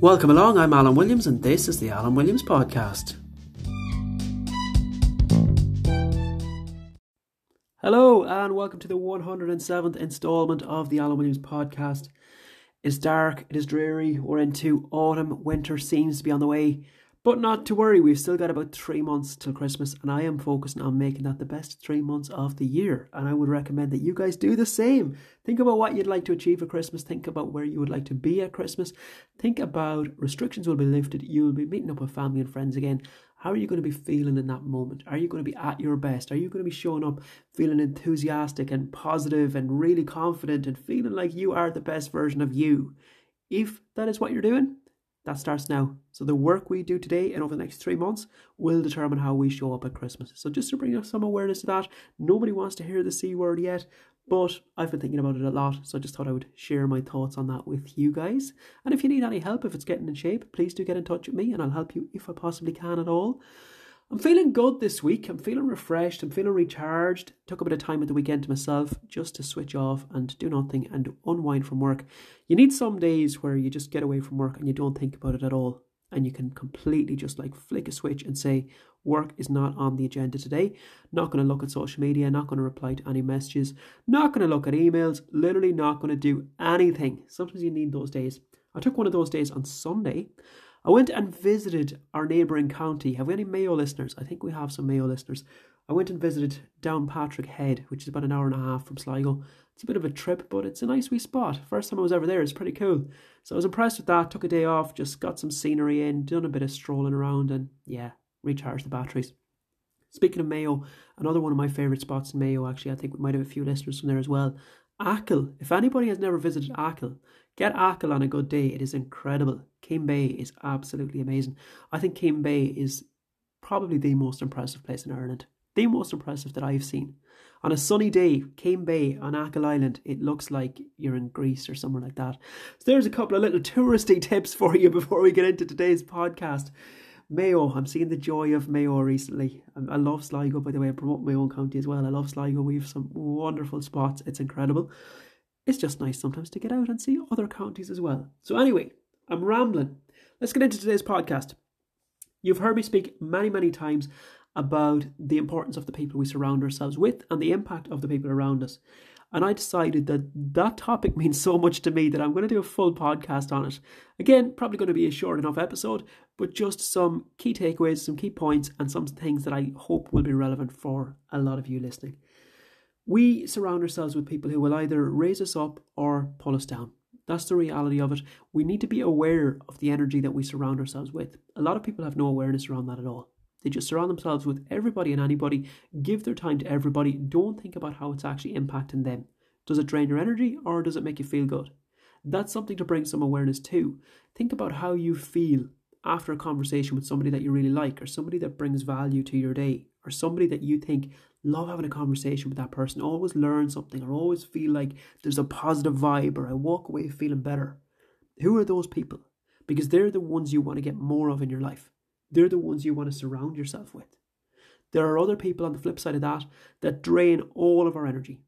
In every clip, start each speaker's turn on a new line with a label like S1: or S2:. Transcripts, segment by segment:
S1: Welcome along, I'm Alan Williams, and this is the Alan Williams Podcast. Hello, and welcome to the 107th installment of the Alan Williams Podcast. It's dark, it is dreary, we're into autumn, winter seems to be on the way. But not to worry, we've still got about three months till Christmas, and I am focusing on making that the best three months of the year. And I would recommend that you guys do the same. Think about what you'd like to achieve at Christmas, think about where you would like to be at Christmas, think about restrictions will be lifted, you will be meeting up with family and friends again. How are you going to be feeling in that moment? Are you going to be at your best? Are you going to be showing up feeling enthusiastic and positive and really confident and feeling like you are the best version of you? If that is what you're doing, that starts now. So the work we do today and over the next three months will determine how we show up at Christmas. So just to bring up some awareness to that, nobody wants to hear the C word yet, but I've been thinking about it a lot, so I just thought I would share my thoughts on that with you guys. And if you need any help, if it's getting in shape, please do get in touch with me and I'll help you if I possibly can at all. I'm feeling good this week. I'm feeling refreshed. I'm feeling recharged. Took a bit of time at the weekend to myself just to switch off and do nothing and unwind from work. You need some days where you just get away from work and you don't think about it at all. And you can completely just like flick a switch and say, work is not on the agenda today. Not going to look at social media, not going to reply to any messages, not going to look at emails, literally not going to do anything. Sometimes you need those days. I took one of those days on Sunday I went and visited our neighbouring county. Have we any Mayo listeners? I think we have some Mayo listeners. I went and visited Downpatrick Head, which is about an hour and a half from Sligo. It's a bit of a trip, but it's a nice wee spot. First time I was ever there, it's pretty cool. So I was impressed with that. Took a day off, just got some scenery in, done a bit of strolling around, and yeah, recharged the batteries. Speaking of Mayo, another one of my favourite spots in Mayo, actually, I think we might have a few listeners from there as well. Achill. If anybody has never visited Achill, get Achill on a good day. It is incredible. Keem Bay is absolutely amazing. I think Keem Bay is probably the most impressive place in Ireland. The most impressive that I've seen. On a sunny day, Keem Bay on Achill Island, it looks like you're in Greece or somewhere like that. So there's a couple of little touristy tips for you before we get into today's podcast. Mayo, I'm seeing the joy of Mayo recently. Um, I love Sligo, by the way. I promote my own county as well. I love Sligo. We have some wonderful spots. It's incredible. It's just nice sometimes to get out and see other counties as well. So, anyway, I'm rambling. Let's get into today's podcast. You've heard me speak many, many times about the importance of the people we surround ourselves with and the impact of the people around us. And I decided that that topic means so much to me that I'm going to do a full podcast on it. Again, probably going to be a short enough episode, but just some key takeaways, some key points, and some things that I hope will be relevant for a lot of you listening. We surround ourselves with people who will either raise us up or pull us down. That's the reality of it. We need to be aware of the energy that we surround ourselves with. A lot of people have no awareness around that at all. They just surround themselves with everybody and anybody, give their time to everybody, don't think about how it's actually impacting them. Does it drain your energy or does it make you feel good? That's something to bring some awareness to. Think about how you feel after a conversation with somebody that you really like, or somebody that brings value to your day, or somebody that you think love having a conversation with that person, always learn something, or always feel like there's a positive vibe, or I walk away feeling better. Who are those people? Because they're the ones you want to get more of in your life. They're the ones you want to surround yourself with. There are other people on the flip side of that that drain all of our energy.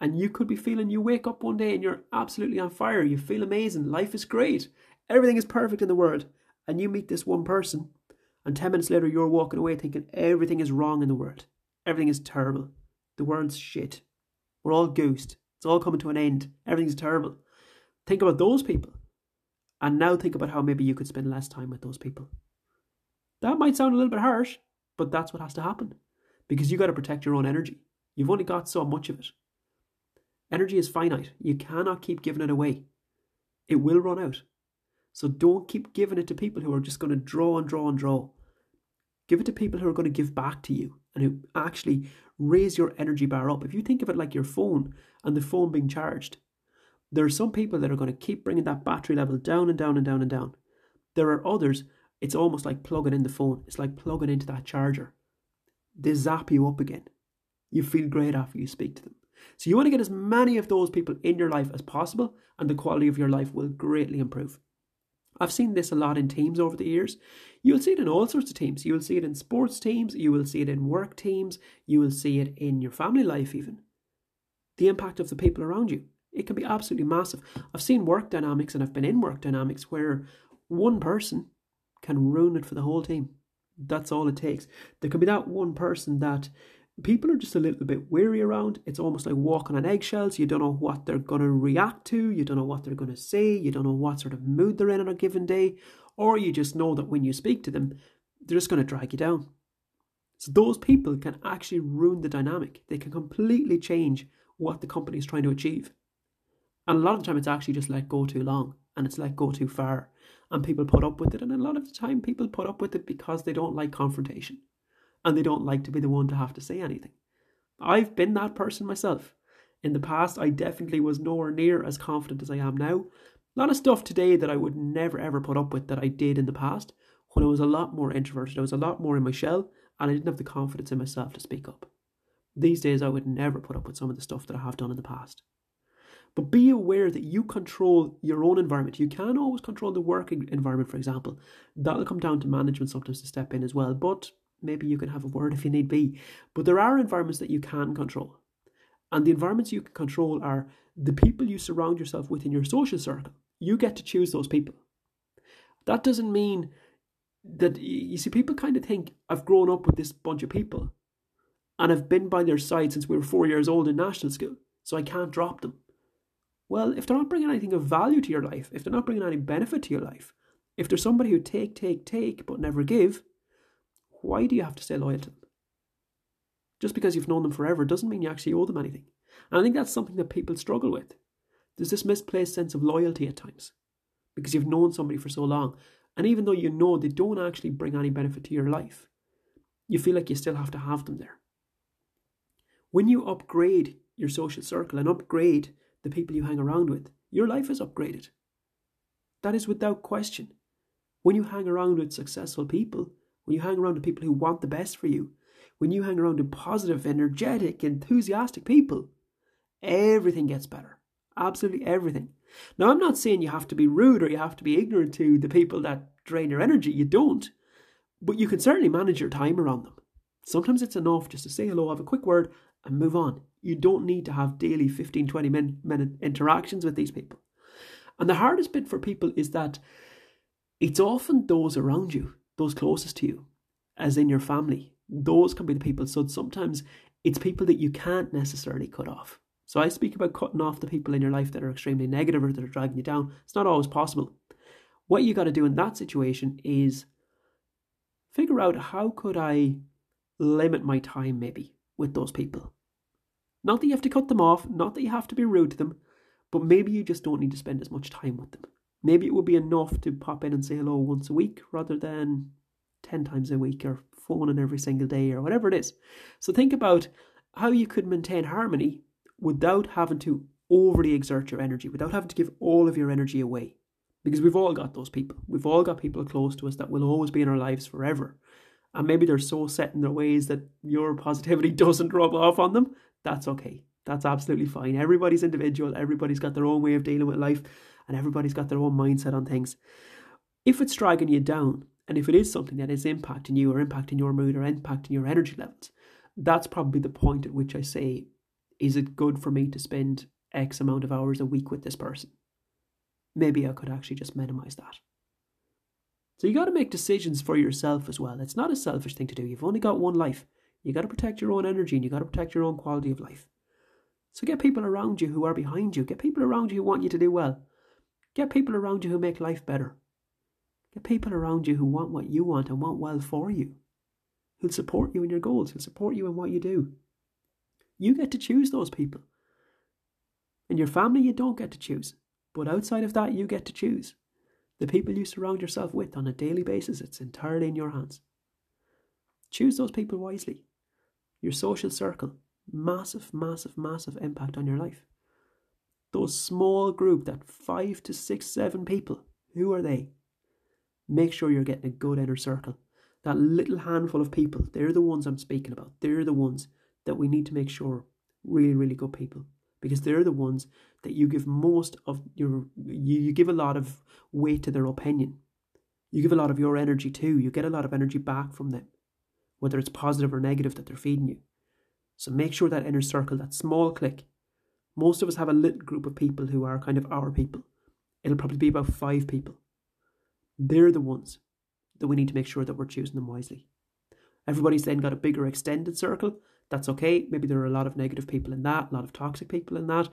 S1: And you could be feeling you wake up one day and you're absolutely on fire. You feel amazing. Life is great. Everything is perfect in the world. And you meet this one person, and 10 minutes later, you're walking away thinking everything is wrong in the world. Everything is terrible. The world's shit. We're all ghost. It's all coming to an end. Everything's terrible. Think about those people. And now think about how maybe you could spend less time with those people. That might sound a little bit harsh, but that's what has to happen because you got to protect your own energy. You've only got so much of it. Energy is finite. You cannot keep giving it away. It will run out. So don't keep giving it to people who are just going to draw and draw and draw. Give it to people who are going to give back to you and who actually raise your energy bar up. If you think of it like your phone and the phone being charged, there are some people that are going to keep bringing that battery level down and down and down and down. There are others it's almost like plugging in the phone. It's like plugging into that charger. They zap you up again. You feel great after you speak to them. So you want to get as many of those people in your life as possible, and the quality of your life will greatly improve. I've seen this a lot in teams over the years. You'll see it in all sorts of teams. You will see it in sports teams, you will see it in work teams, you will see it in your family life, even. The impact of the people around you. It can be absolutely massive. I've seen work dynamics and I've been in work dynamics where one person can ruin it for the whole team. That's all it takes. There can be that one person that people are just a little bit weary around. It's almost like walking on eggshells. You don't know what they're going to react to. You don't know what they're going to say. You don't know what sort of mood they're in on a given day. Or you just know that when you speak to them, they're just going to drag you down. So those people can actually ruin the dynamic. They can completely change what the company is trying to achieve. And a lot of the time, it's actually just let go too long and it's let go too far. And people put up with it. And a lot of the time, people put up with it because they don't like confrontation and they don't like to be the one to have to say anything. I've been that person myself. In the past, I definitely was nowhere near as confident as I am now. A lot of stuff today that I would never ever put up with that I did in the past when I was a lot more introverted. I was a lot more in my shell and I didn't have the confidence in myself to speak up. These days, I would never put up with some of the stuff that I have done in the past. But be aware that you control your own environment. You can always control the working environment, for example. That'll come down to management sometimes to step in as well. But maybe you can have a word if you need be. But there are environments that you can control. And the environments you can control are the people you surround yourself with in your social circle. You get to choose those people. That doesn't mean that you see people kind of think I've grown up with this bunch of people and I've been by their side since we were four years old in national school, so I can't drop them. Well, if they're not bringing anything of value to your life, if they're not bringing any benefit to your life, if there's somebody who take, take, take, but never give, why do you have to stay loyal to them? Just because you've known them forever doesn't mean you actually owe them anything. And I think that's something that people struggle with. There's this misplaced sense of loyalty at times because you've known somebody for so long. And even though you know they don't actually bring any benefit to your life, you feel like you still have to have them there. When you upgrade your social circle and upgrade the people you hang around with, your life is upgraded. That is without question. When you hang around with successful people, when you hang around with people who want the best for you, when you hang around with positive, energetic, enthusiastic people, everything gets better. Absolutely everything. Now, I'm not saying you have to be rude or you have to be ignorant to the people that drain your energy. You don't. But you can certainly manage your time around them. Sometimes it's enough just to say hello, have a quick word, and move on. You don't need to have daily 15, 20 minute interactions with these people. And the hardest bit for people is that it's often those around you those closest to you, as in your family. Those can be the people. So sometimes it's people that you can't necessarily cut off. So I speak about cutting off the people in your life that are extremely negative or that are dragging you down. It's not always possible. What you got to do in that situation is figure out how could I limit my time maybe with those people. Not that you have to cut them off, not that you have to be rude to them, but maybe you just don't need to spend as much time with them. Maybe it would be enough to pop in and say hello once a week rather than 10 times a week or phoning every single day or whatever it is. So think about how you could maintain harmony without having to overly exert your energy, without having to give all of your energy away. Because we've all got those people. We've all got people close to us that will always be in our lives forever. And maybe they're so set in their ways that your positivity doesn't rub off on them. That's okay. That's absolutely fine. Everybody's individual, everybody's got their own way of dealing with life and everybody's got their own mindset on things. If it's dragging you down, and if it is something that is impacting you or impacting your mood or impacting your energy levels, that's probably the point at which I say, is it good for me to spend X amount of hours a week with this person? Maybe I could actually just minimize that. So you got to make decisions for yourself as well. It's not a selfish thing to do. You've only got one life. You got to protect your own energy and you got to protect your own quality of life. So get people around you who are behind you. Get people around you who want you to do well. Get people around you who make life better. Get people around you who want what you want and want well for you. Who'll support you in your goals, who'll support you in what you do. You get to choose those people. In your family, you don't get to choose. But outside of that, you get to choose. The people you surround yourself with on a daily basis, it's entirely in your hands. Choose those people wisely. Your social circle, massive, massive, massive impact on your life those small group, that five to six, seven people, who are they? Make sure you're getting a good inner circle. That little handful of people, they're the ones I'm speaking about. They're the ones that we need to make sure really, really good people. Because they're the ones that you give most of your, you, you give a lot of weight to their opinion. You give a lot of your energy too. You get a lot of energy back from them, whether it's positive or negative that they're feeding you. So make sure that inner circle, that small clique, most of us have a little group of people who are kind of our people. It'll probably be about five people. they're the ones that we need to make sure that we're choosing them wisely. Everybody's then got a bigger extended circle. That's okay. Maybe there are a lot of negative people in that, a lot of toxic people in that.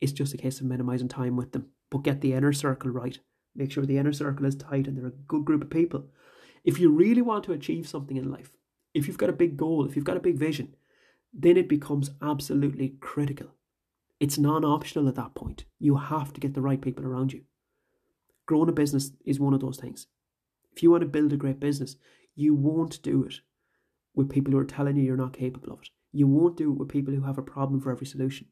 S1: It's just a case of minimizing time with them. But get the inner circle right. Make sure the inner circle is tight and they're a good group of people. If you really want to achieve something in life, if you've got a big goal, if you've got a big vision, then it becomes absolutely critical. It's non optional at that point. You have to get the right people around you. Growing a business is one of those things. If you want to build a great business, you won't do it with people who are telling you you're not capable of it. You won't do it with people who have a problem for every solution.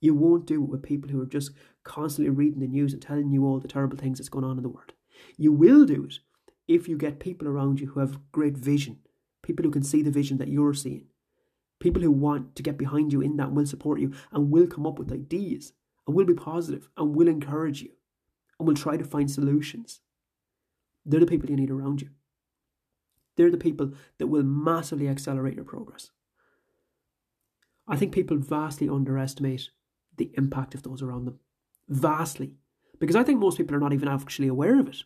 S1: You won't do it with people who are just constantly reading the news and telling you all the terrible things that's going on in the world. You will do it if you get people around you who have great vision, people who can see the vision that you're seeing, people who want to get behind you in that will support you and will come up with ideas and will be positive and will encourage you and will try to find solutions. They're the people you need around you. They're the people that will massively accelerate your progress. I think people vastly underestimate the impact of those around them. Vastly. Because I think most people are not even actually aware of it.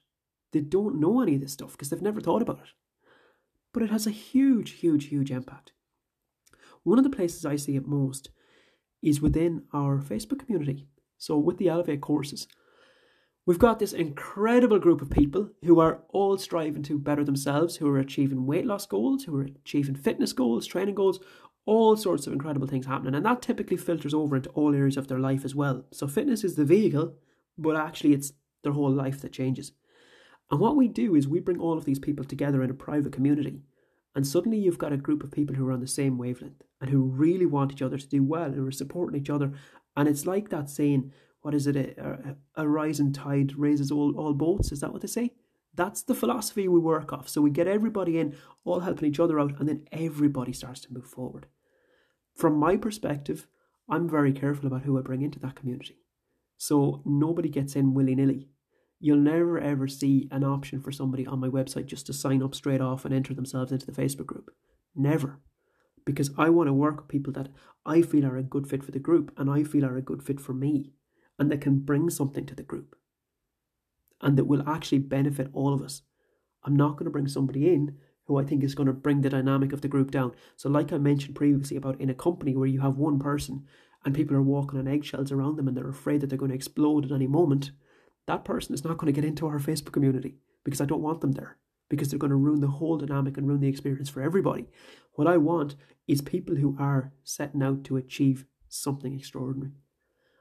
S1: They don't know any of this stuff because they've never thought about it. But it has a huge, huge, huge impact. One of the places I see it most is within our Facebook community. So, with the Elevate courses, we've got this incredible group of people who are all striving to better themselves, who are achieving weight loss goals, who are achieving fitness goals, training goals, all sorts of incredible things happening. And that typically filters over into all areas of their life as well. So fitness is the vehicle, but actually it's their whole life that changes. And what we do is we bring all of these people together in a private community. And suddenly you've got a group of people who are on the same wavelength and who really want each other to do well, who are supporting each other. And it's like that saying, what is it? A, a rising tide raises all, all boats. Is that what they say? That's the philosophy we work off. So we get everybody in, all helping each other out, and then everybody starts to move forward from my perspective, I'm very careful about who I bring into that community. So nobody gets in willy nilly. You'll never ever see an option for somebody on my website just to sign up straight off and enter themselves into the Facebook group. Never. Because I want to work with people that I feel are a good fit for the group and I feel are a good fit for me and that can bring something to the group and that will actually benefit all of us. I'm not going to bring somebody in who I think is going to bring the dynamic of the group down. So, like I mentioned previously about in a company where you have one person and people are walking on eggshells around them and they're afraid that they're going to explode at any moment, that person is not going to get into our Facebook community because I don't want them there because they're going to ruin the whole dynamic and ruin the experience for everybody. What I want is people who are setting out to achieve something extraordinary.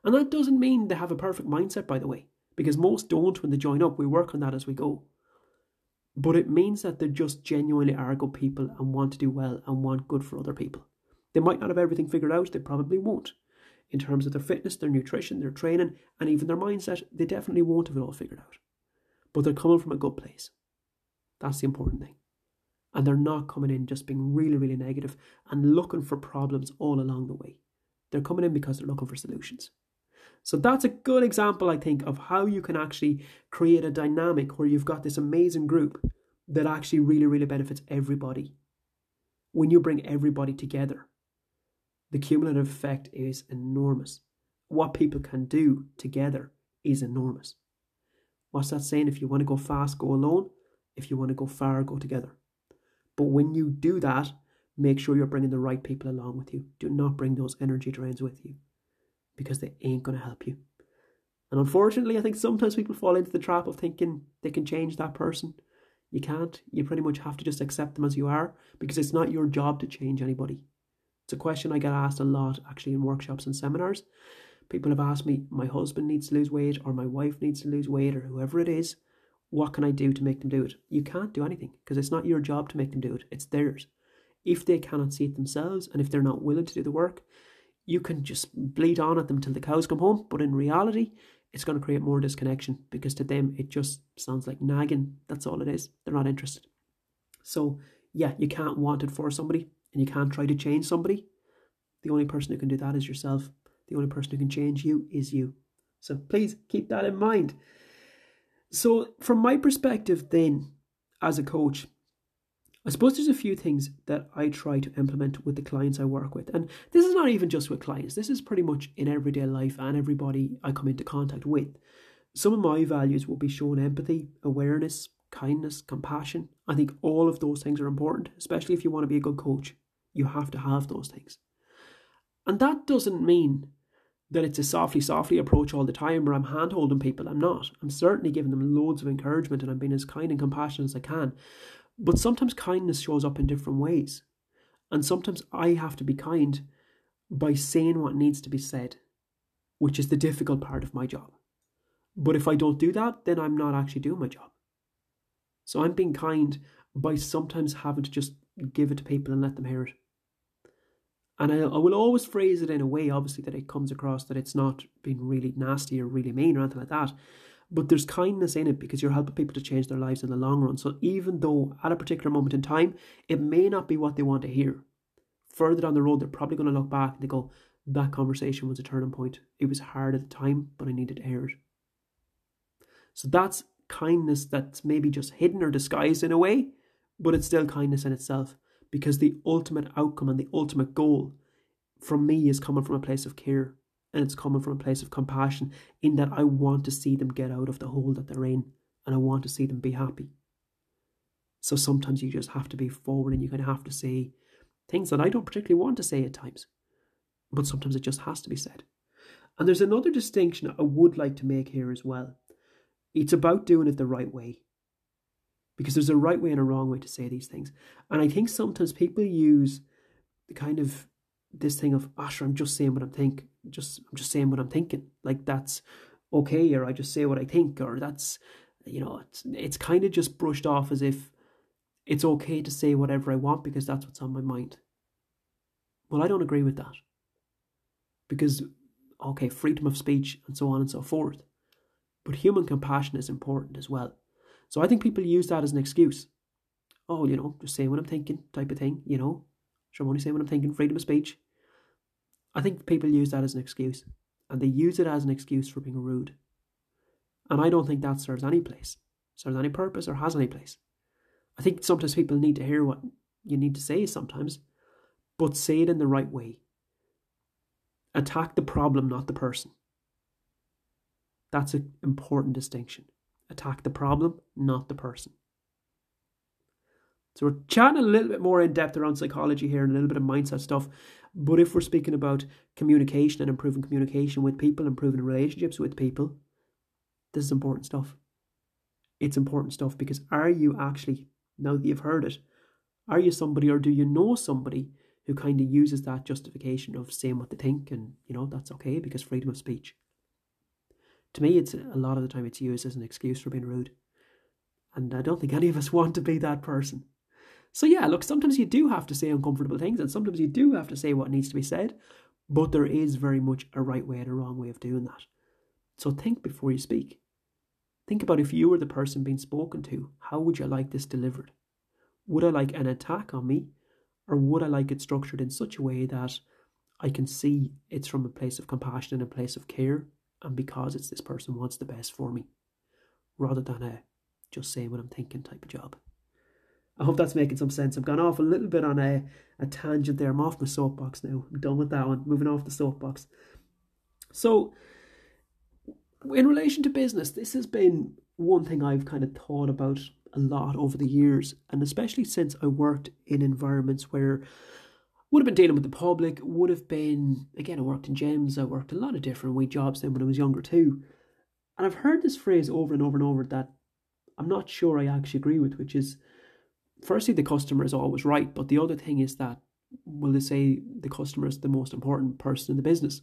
S1: And that doesn't mean they have a perfect mindset, by the way, because most don't when they join up. We work on that as we go. But it means that they just genuinely are good people and want to do well and want good for other people. They might not have everything figured out, they probably won't. In terms of their fitness, their nutrition, their training, and even their mindset, they definitely won't have it all figured out. But they're coming from a good place. That's the important thing. And they're not coming in just being really, really negative and looking for problems all along the way. They're coming in because they're looking for solutions. So that's a good example, I think, of how you can actually create a dynamic where you've got this amazing group that actually really, really benefits everybody. When you bring everybody together, the cumulative effect is enormous. What people can do together is enormous. What's that saying? If you want to go fast, go alone. If you want to go far, go together. But when you do that, make sure you're bringing the right people along with you. Do not bring those energy drains with you because they ain't going to help you. And unfortunately, I think sometimes people fall into the trap of thinking they can change that person. You can't. You pretty much have to just accept them as you are because it's not your job to change anybody. It's a question I get asked a lot actually in workshops and seminars. People have asked me, my husband needs to lose weight, or my wife needs to lose weight, or whoever it is. What can I do to make them do it? You can't do anything because it's not your job to make them do it, it's theirs. If they cannot see it themselves and if they're not willing to do the work, you can just bleed on at them till the cows come home. But in reality, it's going to create more disconnection because to them it just sounds like nagging. That's all it is. They're not interested. So yeah, you can't want it for somebody and you can't try to change somebody. The only person who can do that is yourself. The only person who can change you is you. So please keep that in mind. So, from my perspective, then, as a coach, I suppose there's a few things that I try to implement with the clients I work with. And this is not even just with clients, this is pretty much in everyday life and everybody I come into contact with. Some of my values will be showing empathy, awareness, kindness, compassion. I think all of those things are important, especially if you want to be a good coach. You have to have those things. And that doesn't mean that it's a softly, softly approach all the time where I'm hand holding people. I'm not. I'm certainly giving them loads of encouragement and I'm being as kind and compassionate as I can. But sometimes kindness shows up in different ways. And sometimes I have to be kind by saying what needs to be said, which is the difficult part of my job. But if I don't do that, then I'm not actually doing my job. So I'm being kind by sometimes having to just give it to people and let them hear it. And I, I will always phrase it in a way, obviously, that it comes across that it's not being really nasty or really mean or anything like that. But there's kindness in it because you're helping people to change their lives in the long run. So even though at a particular moment in time, it may not be what they want to hear, further down the road, they're probably going to look back and they go, that conversation was a turning point. It was hard at the time, but I needed to hear it. So that's kindness that's maybe just hidden or disguised in a way, but it's still kindness in itself because the ultimate outcome and the ultimate goal from me is coming from a place of care and it's coming from a place of compassion in that I want to see them get out of the hole that they're in and I want to see them be happy. So sometimes you just have to be forward and you of have to say things that I don't particularly want to say at times, but sometimes it just has to be said. And there's another distinction I would like to make here as well. It's about doing it the right way. Because there's a right way and a wrong way to say these things. And I think sometimes people use the kind of this thing of, oh, sure, I'm just saying what I'm thinking. Just I'm just saying what I'm thinking. Like that's okay, or I just say what I think, or that's you know, it's it's kind of just brushed off as if it's okay to say whatever I want because that's what's on my mind. Well, I don't agree with that. Because okay, freedom of speech and so on and so forth. But human compassion is important as well. So I think people use that as an excuse. Oh, you know, just saying what I'm thinking type of thing, you know. Sure, I'm only saying what I'm thinking, freedom of speech. I think people use that as an excuse. And they use it as an excuse for being rude. And I don't think that serves any place, serves any purpose, or has any place. I think sometimes people need to hear what you need to say sometimes, but say it in the right way. Attack the problem, not the person. That's an important distinction. Attack the problem, not the person. So we're chatting a little bit more in depth around psychology here and a little bit of mindset stuff. But if we're speaking about communication and improving communication with people, improving relationships with people, this is important stuff. It's important stuff because are you actually, now that you've heard it, are you somebody or do you know somebody who kind of uses that justification of saying what they think and, you know, that's okay because freedom of speech? To me, it's a lot of the time it's used as an excuse for being rude. And I don't think any of us want to be that person. So, yeah, look, sometimes you do have to say uncomfortable things, and sometimes you do have to say what needs to be said, but there is very much a right way and a wrong way of doing that. So, think before you speak. Think about if you were the person being spoken to, how would you like this delivered? Would I like an attack on me, or would I like it structured in such a way that I can see it's from a place of compassion and a place of care and because it's this person wants the best for me, rather than a just saying what I'm thinking type of job. I hope that's making some sense. I've gone off a little bit on a, a tangent there. I'm off my soapbox now. I'm done with that one. Moving off the soapbox. So, in relation to business, this has been one thing I've kind of thought about a lot over the years, and especially since I worked in environments where would have been dealing with the public, would have been, again, I worked in gyms, I worked a lot of different wee jobs then when I was younger too. And I've heard this phrase over and over and over that I'm not sure I actually agree with, which is firstly, the customer is always right, but the other thing is that, will they say the customer is the most important person in the business?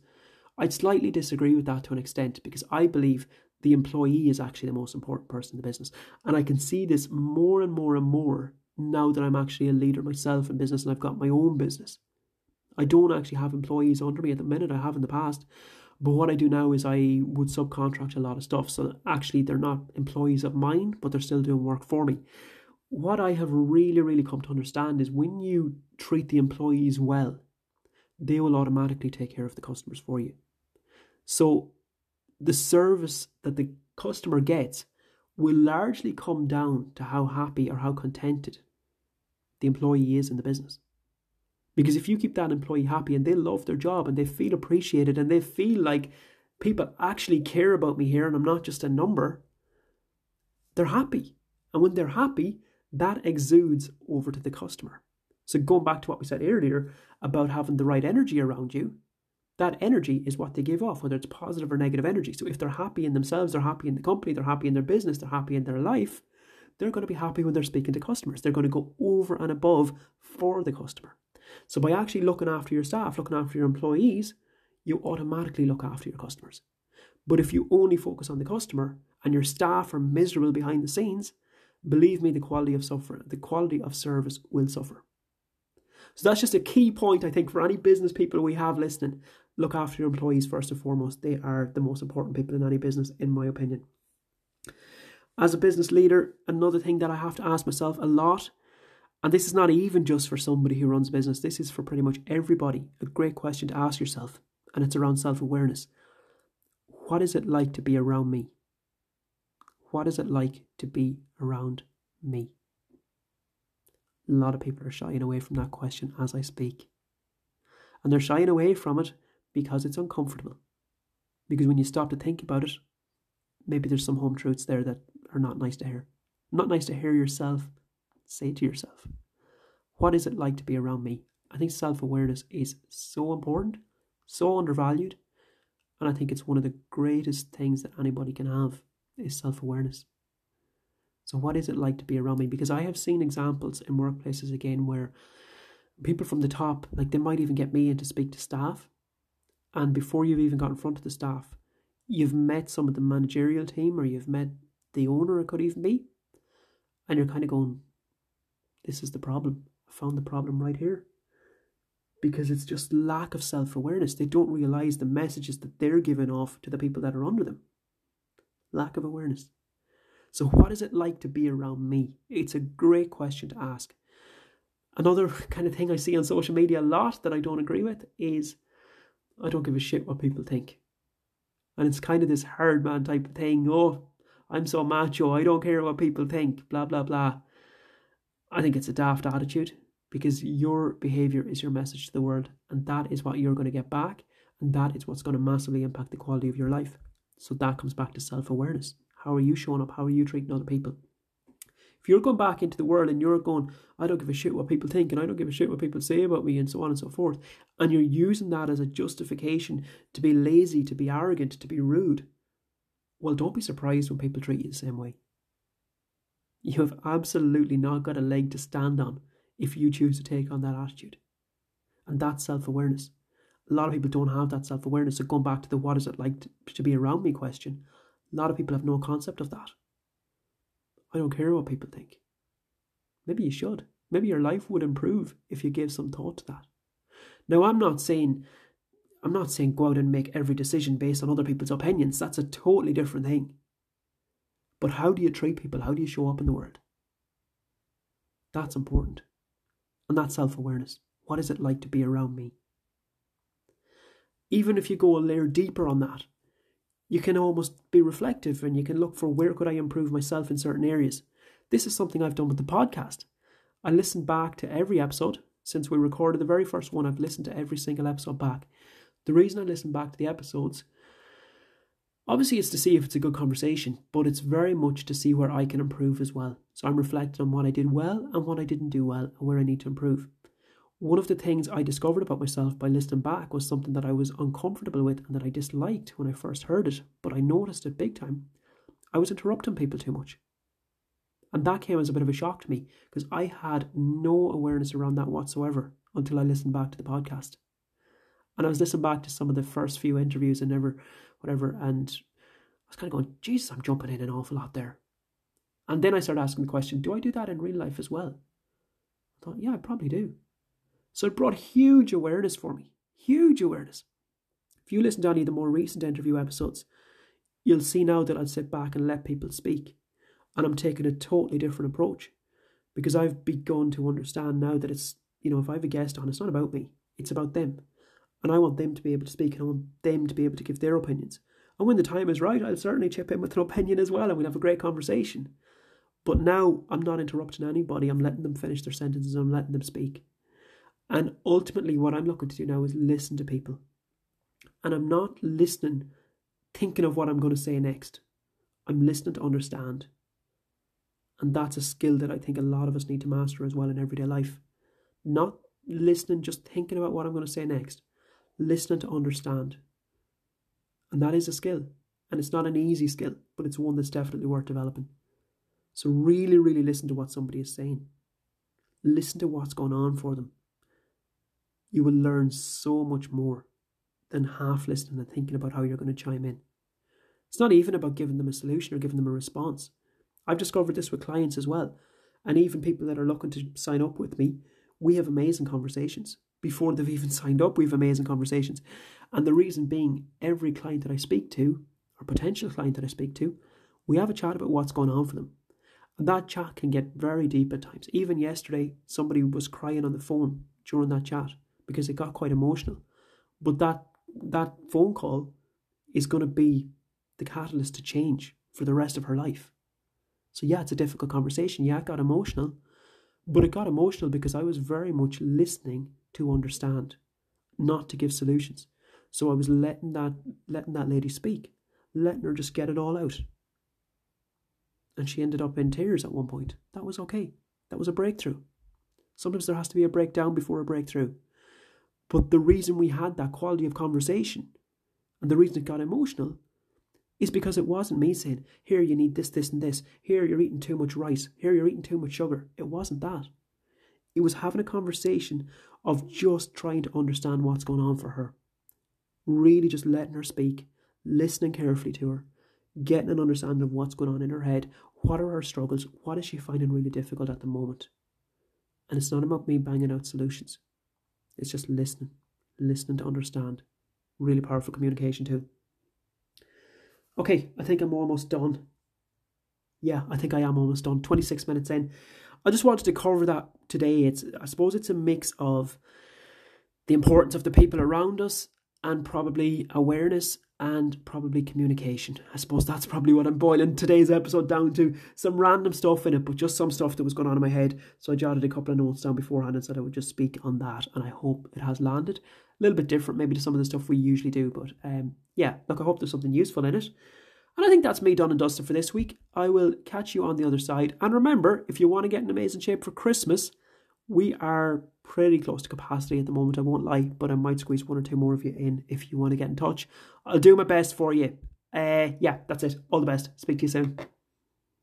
S1: I'd slightly disagree with that to an extent because I believe the employee is actually the most important person in the business. And I can see this more and more and more now that I'm actually a leader myself in business and I've got my own business. I don't actually have employees under me at the minute, I have in the past. But what I do now is I would subcontract a lot of stuff. So actually, they're not employees of mine, but they're still doing work for me. What I have really, really come to understand is when you treat the employees well, they will automatically take care of the customers for you. So the service that the customer gets will largely come down to how happy or how contented the employee is in the business. Because if you keep that employee happy and they love their job and they feel appreciated and they feel like people actually care about me here and I'm not just a number, they're happy. And when they're happy, that exudes over to the customer. So, going back to what we said earlier about having the right energy around you, that energy is what they give off, whether it's positive or negative energy. So, if they're happy in themselves, they're happy in the company, they're happy in their business, they're happy in their life, they're going to be happy when they're speaking to customers. They're going to go over and above for the customer. So, by actually looking after your staff, looking after your employees, you automatically look after your customers. But if you only focus on the customer and your staff are miserable behind the scenes, believe me, the quality of suffer, the quality of service will suffer. So that's just a key point, I think, for any business people we have listening. Look after your employees first and foremost. They are the most important people in any business, in my opinion. As a business leader, another thing that I have to ask myself a lot, and this is not even just for somebody who runs business, this is for pretty much everybody, a great question to ask yourself, and it's around self awareness. What is it like to be around me? What is it like to be around me? A lot of people are shying away from that question as I speak. And they're shying away from it because it's uncomfortable. Because when you stop to think about it, maybe there's some home truths there that are not nice to hear. Not nice to hear yourself say to yourself. What is it like to be around me? I think self awareness is so important, so undervalued, and I think it's one of the greatest things that anybody can have is self awareness. So, what is it like to be around me? Because I have seen examples in workplaces again where people from the top, like they might even get me in to speak to staff. And before you've even got in front of the staff, you've met some of the managerial team or you've met the owner, it could even be. And you're kind of going, this is the problem. I found the problem right here. Because it's just lack of self awareness. They don't realize the messages that they're giving off to the people that are under them. Lack of awareness. So, what is it like to be around me? It's a great question to ask. Another kind of thing I see on social media a lot that I don't agree with is I don't give a shit what people think. And it's kind of this hard man type of thing. Oh, I'm so macho, I don't care what people think, blah, blah, blah. I think it's a daft attitude because your behavior is your message to the world, and that is what you're going to get back, and that is what's going to massively impact the quality of your life. So that comes back to self awareness. How are you showing up? How are you treating other people? If you're going back into the world and you're going, I don't give a shit what people think and I don't give a shit what people say about me and so on and so forth, and you're using that as a justification to be lazy, to be arrogant, to be rude, well, don't be surprised when people treat you the same way. You have absolutely not got a leg to stand on if you choose to take on that attitude. And that's self awareness. A lot of people don't have that self awareness. So, going back to the what is it like to, to be around me question, a lot of people have no concept of that. I don't care what people think. Maybe you should. Maybe your life would improve if you gave some thought to that. Now, I'm not saying I'm not saying go out and make every decision based on other people's opinions. That's a totally different thing. But how do you treat people? How do you show up in the world? That's important. And that's self awareness. What is it like to be around me? Even if you go a layer deeper on that, you can almost be reflective and you can look for where could I improve myself in certain areas. This is something I've done with the podcast. I listened back to every episode since we recorded the very first one. I've listened to every single episode back. The reason I listen back to the episodes, obviously, is to see if it's a good conversation, but it's very much to see where I can improve as well. So I'm reflecting on what I did well and what I didn't do well and where I need to improve one of the things I discovered about myself by listening back was something that I was uncomfortable with and that I disliked when I first heard it, but I noticed it big time. I was interrupting people too much. And that came as a bit of a shock to me because I had no awareness around that whatsoever until I listened back to the podcast. And I was listening back to some of the first few interviews and never, whatever, and I was kind of going, Jesus, I'm jumping in an awful lot there. And then I started asking the question, do I do that in real life as well? I thought, yeah, I probably do. So it brought huge awareness for me. Huge awareness. If you listen to any of the more recent interview episodes, you'll see now that I'll sit back and let people speak. And I'm taking a totally different approach because I've begun to understand now that it's, you know, if I have a guest on, it's not about me, it's about them. And I want them to be able to speak and I want them to be able to give their opinions. And when the time is right, I'll certainly chip in with an opinion as well and we'll have a great conversation. But now I'm not interrupting anybody, I'm letting them finish their sentences, I'm letting them speak. And ultimately, what I'm looking to do now is listen to people. And I'm not listening thinking of what I'm going to say next. I'm listening to understand. And that's a skill that I think a lot of us need to master as well in everyday life. Not listening, just thinking about what I'm going to say next. Listening to understand. And that is a skill. And it's not an easy skill, but it's one that's definitely worth developing. So, really, really listen to what somebody is saying. Listen to what's going on for them. You will learn so much more than half listening and thinking about how you're going to chime in. It's not even about giving them a solution or giving them a response. I've discovered this with clients as well. And even people that are looking to sign up with me, we have amazing conversations. Before they've even signed up, we have amazing conversations. And the reason being, every client that I speak to, or potential client that I speak to, we have a chat about what's going on for them. And that chat can get very deep at times. Even yesterday, somebody was crying on the phone during that chat because it got quite emotional. But that that phone call is going to be the catalyst to change for the rest of her life. So yeah, it's a difficult conversation. Yeah, it got emotional, but it got emotional because I was very much listening to understand, not to give solutions. So I was letting that letting that lady speak, letting her just get it all out. And she ended up in tears at one point. That was okay. That was a breakthrough. Sometimes there has to be a breakdown before a breakthrough. But the reason we had that quality of conversation and the reason it got emotional is because it wasn't me saying, Here, you need this, this, and this. Here, you're eating too much rice. Here, you're eating too much sugar. It wasn't that. It was having a conversation of just trying to understand what's going on for her. Really just letting her speak, listening carefully to her, getting an understanding of what's going on in her head. What are her struggles? What is she finding really difficult at the moment? And it's not about me banging out solutions. It's just listening, listening to understand. Really powerful communication too. Okay, I think I'm almost done. Yeah, I think I am almost done. 26 minutes in. I just wanted to cover that today. It's I suppose it's a mix of the importance of the people around us and probably awareness and probably communication. I suppose that's probably what I'm boiling today's episode down to. Some random stuff in it, but just some stuff that was going on in my head. So I jotted a couple of notes down beforehand and said I would just speak on that, and I hope it has landed. A little bit different, maybe, to some of the stuff we usually do, but um, yeah, look, I hope there's something useful in it. And I think that's me done and dusted for this week. I will catch you on the other side. And remember, if you want to get in amazing shape for Christmas, we are pretty close to capacity at the moment, I won't lie, but I might squeeze one or two more of you in if you want to get in touch. I'll do my best for you. Uh, yeah, that's it. All the best. Speak to you soon.